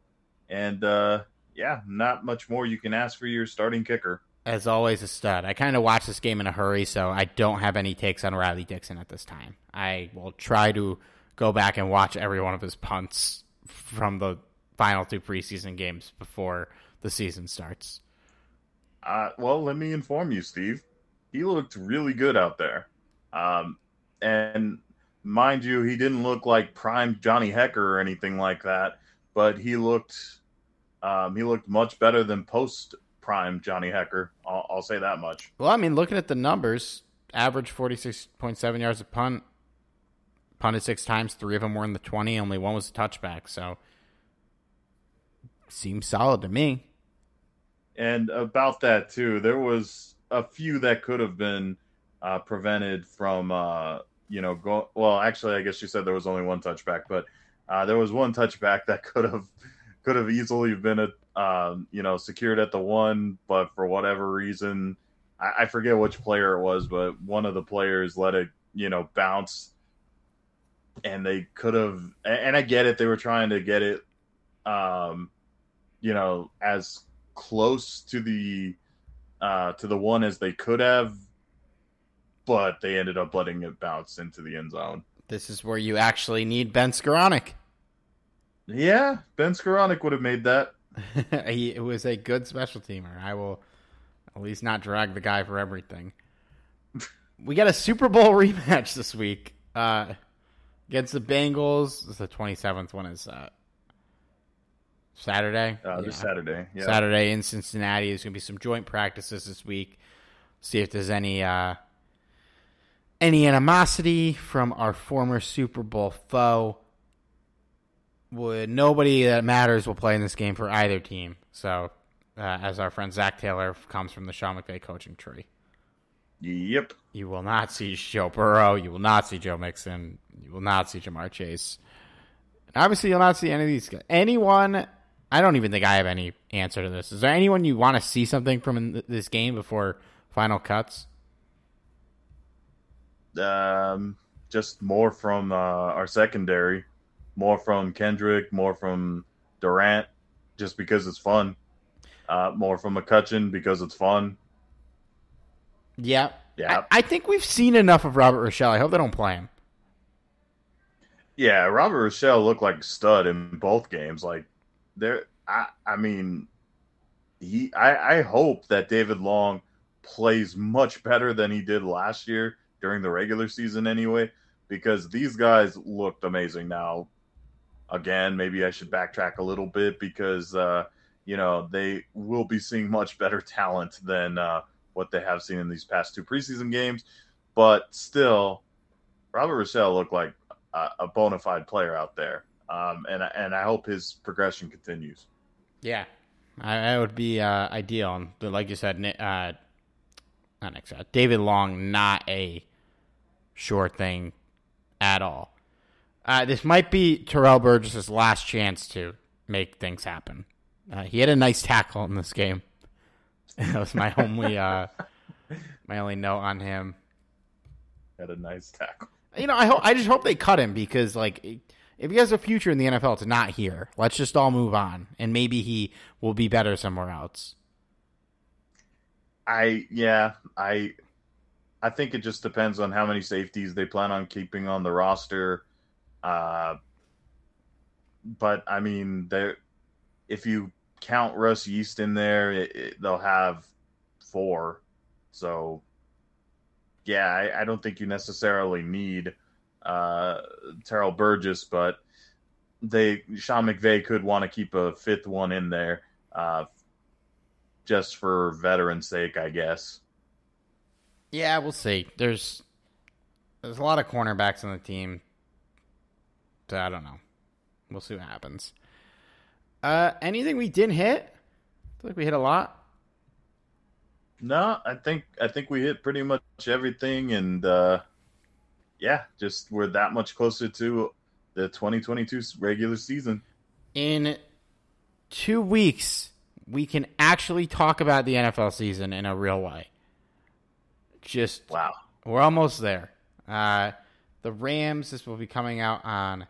and uh, yeah, not much more you can ask for your starting kicker. As always, a stud. I kind of watched this game in a hurry, so I don't have any takes on Riley Dixon at this time. I will try to go back and watch every one of his punts from the final two preseason games before the season starts. Uh, well, let me inform you, Steve. He looked really good out there. Um, and mind you, he didn't look like prime Johnny Hekker or anything like that, but he looked um, he looked much better than post prime Johnny Hekker. I'll, I'll, say that much. Well, I mean, looking at the numbers, average forty six point seven yards a punt, punted six times, three of them were in the twenty, only one was a touchback. So seems solid to me. And about that too, there was a few that could have been uh, prevented from, uh, you know, go. Well, actually, I guess you said there was only one touchback, but uh, there was one touchback that could have could have easily been a, um, you know, secured at the one, but for whatever reason, I, I forget which player it was, but one of the players let it, you know, bounce, and they could have. And I get it; they were trying to get it, um, you know, as close to the uh, to the one as they could have, but they ended up letting it bounce into the end zone. This is where you actually need Ben Skowronek. Yeah, Ben Skowronek would have made that. he it was a good special teamer. I will at least not drag the guy for everything. we got a Super Bowl rematch this week uh, against the Bengals. The twenty seventh one is uh, Saturday. Uh, this yeah. Saturday. Yeah. Saturday in Cincinnati. There's going to be some joint practices this week. See if there's any uh, any animosity from our former Super Bowl foe. Would nobody that matters will play in this game for either team. So, uh, as our friend Zac Taylor comes from the Sean McVay coaching tree. Yep. You will not see Joe Burrow. You will not see Joe Mixon. You will not see Ja'Marr Chase. And obviously, you'll not see any of these guys. Anyone I don't even think I have any answer to this. Is there anyone you want to see something from in th- this game before final cuts? Um, just more from uh, our secondary, more from Kendrick, more from Durant, just because it's fun. Uh, more from McCutcheon because it's fun. Yeah. Yeah. I, I think we've seen enough of Robert Rochell. I hope they don't play him. Yeah, Robert Rochell looked like a stud in both games. Like there, I, I mean, he. I, I hope that David Long plays much better than he did last year during the regular season, anyway, because these guys looked amazing. Now, again, maybe I should backtrack a little bit because uh, you know they will be seeing much better talent than uh, what they have seen in these past two preseason games, but still, Robert Rochell looked like a, a bona fide player out there, um, and and I hope his progression continues. Yeah, I, that would be uh, ideal. But like you said, uh, not Nick, uh, David Long, not a sure thing at all. Uh, this might be Terrell Burgess's last chance to make things happen. Uh, he had a nice tackle in this game. that was my only uh, my only note on him. Had a nice tackle. You know, I hope I just hope they cut him because like if he has a future in the NFL, it's not here. Let's just all move on, and maybe he will be better somewhere else. I yeah, I I think it just depends on how many safeties they plan on keeping on the roster. Uh, but I mean, if you count Russ Yeast in there, it, it, they'll have four. So yeah, I, I don't think you necessarily need uh, Terrell Burgess, but they Sean McVay could want to keep a fifth one in there, uh, just for veteran's sake, I guess. Yeah, we'll see. There's there's a lot of cornerbacks on the team. So I don't know. We'll see what happens. Uh, anything we didn't hit? I feel like we hit a lot. No, I think I think we hit pretty much everything, and uh, yeah, just we're that much closer to the 2022 regular season. In two weeks, we can actually talk about the NFL season in a real way. Just Wow. We're almost there. Uh, the Rams, this will be coming out on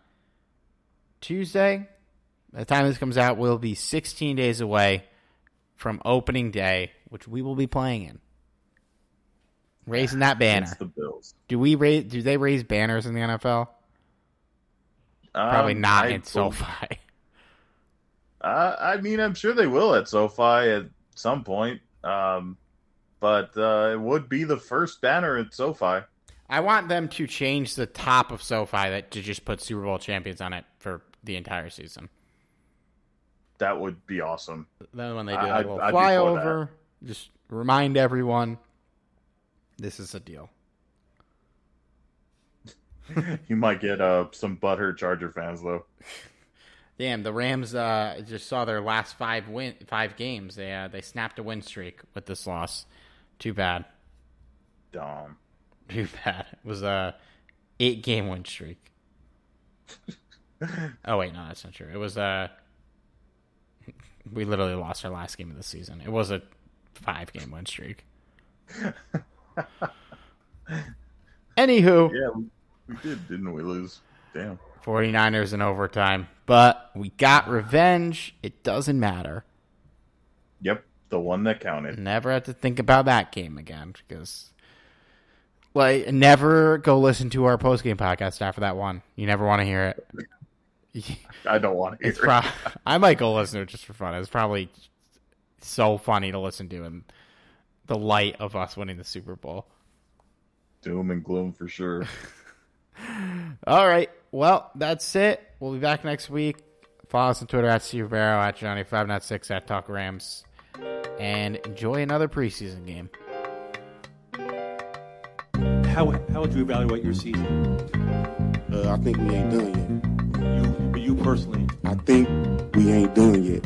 Tuesday. By the time this comes out, we'll be 16 days away from opening day, which we will be playing in. Raising that banner. Do we raise? Do they raise banners in the NFL? Probably Um, not I in SoFi. Uh, I mean, I'm sure they will at SoFi at some point. Um, but uh, it would be the first banner at SoFi. I want them to change the top of SoFi that to just put Super Bowl champions on it for the entire season. That would be awesome. Then when they do I- like little I'd be for flyover, just remind everyone this is a deal. you might get uh, some butthurt Charger fans though. Damn, the Rams uh, just saw their last five win five games. They uh, they snapped a win streak with this loss. Too bad. Dumb. Too bad. It was a eight game win streak. oh wait, no, that's not true. It was uh we literally lost our last game of the season. It was a five game win streak. Anywho, Yeah, we, did, didn't we? Lose. Damn. 49ers in overtime, but we got revenge. It doesn't matter. Yep, the one that counted. Never have to think about that game again because, like, never go listen to our post game podcast after that one. You never want to hear it. I don't want to hear It's pro- I might go listen to it just for fun. It's probably so funny to listen to in the light of us winning the Super Bowl. Doom and gloom for sure. All right. Well, that's it. We'll be back next week. Follow us on Twitter at Steve Barrow, at Johnny596, at Talk Rams. And enjoy another preseason game. How, how would you evaluate your season? Uh, I think we ain't done yet. You, you personally. I think we ain't done yet.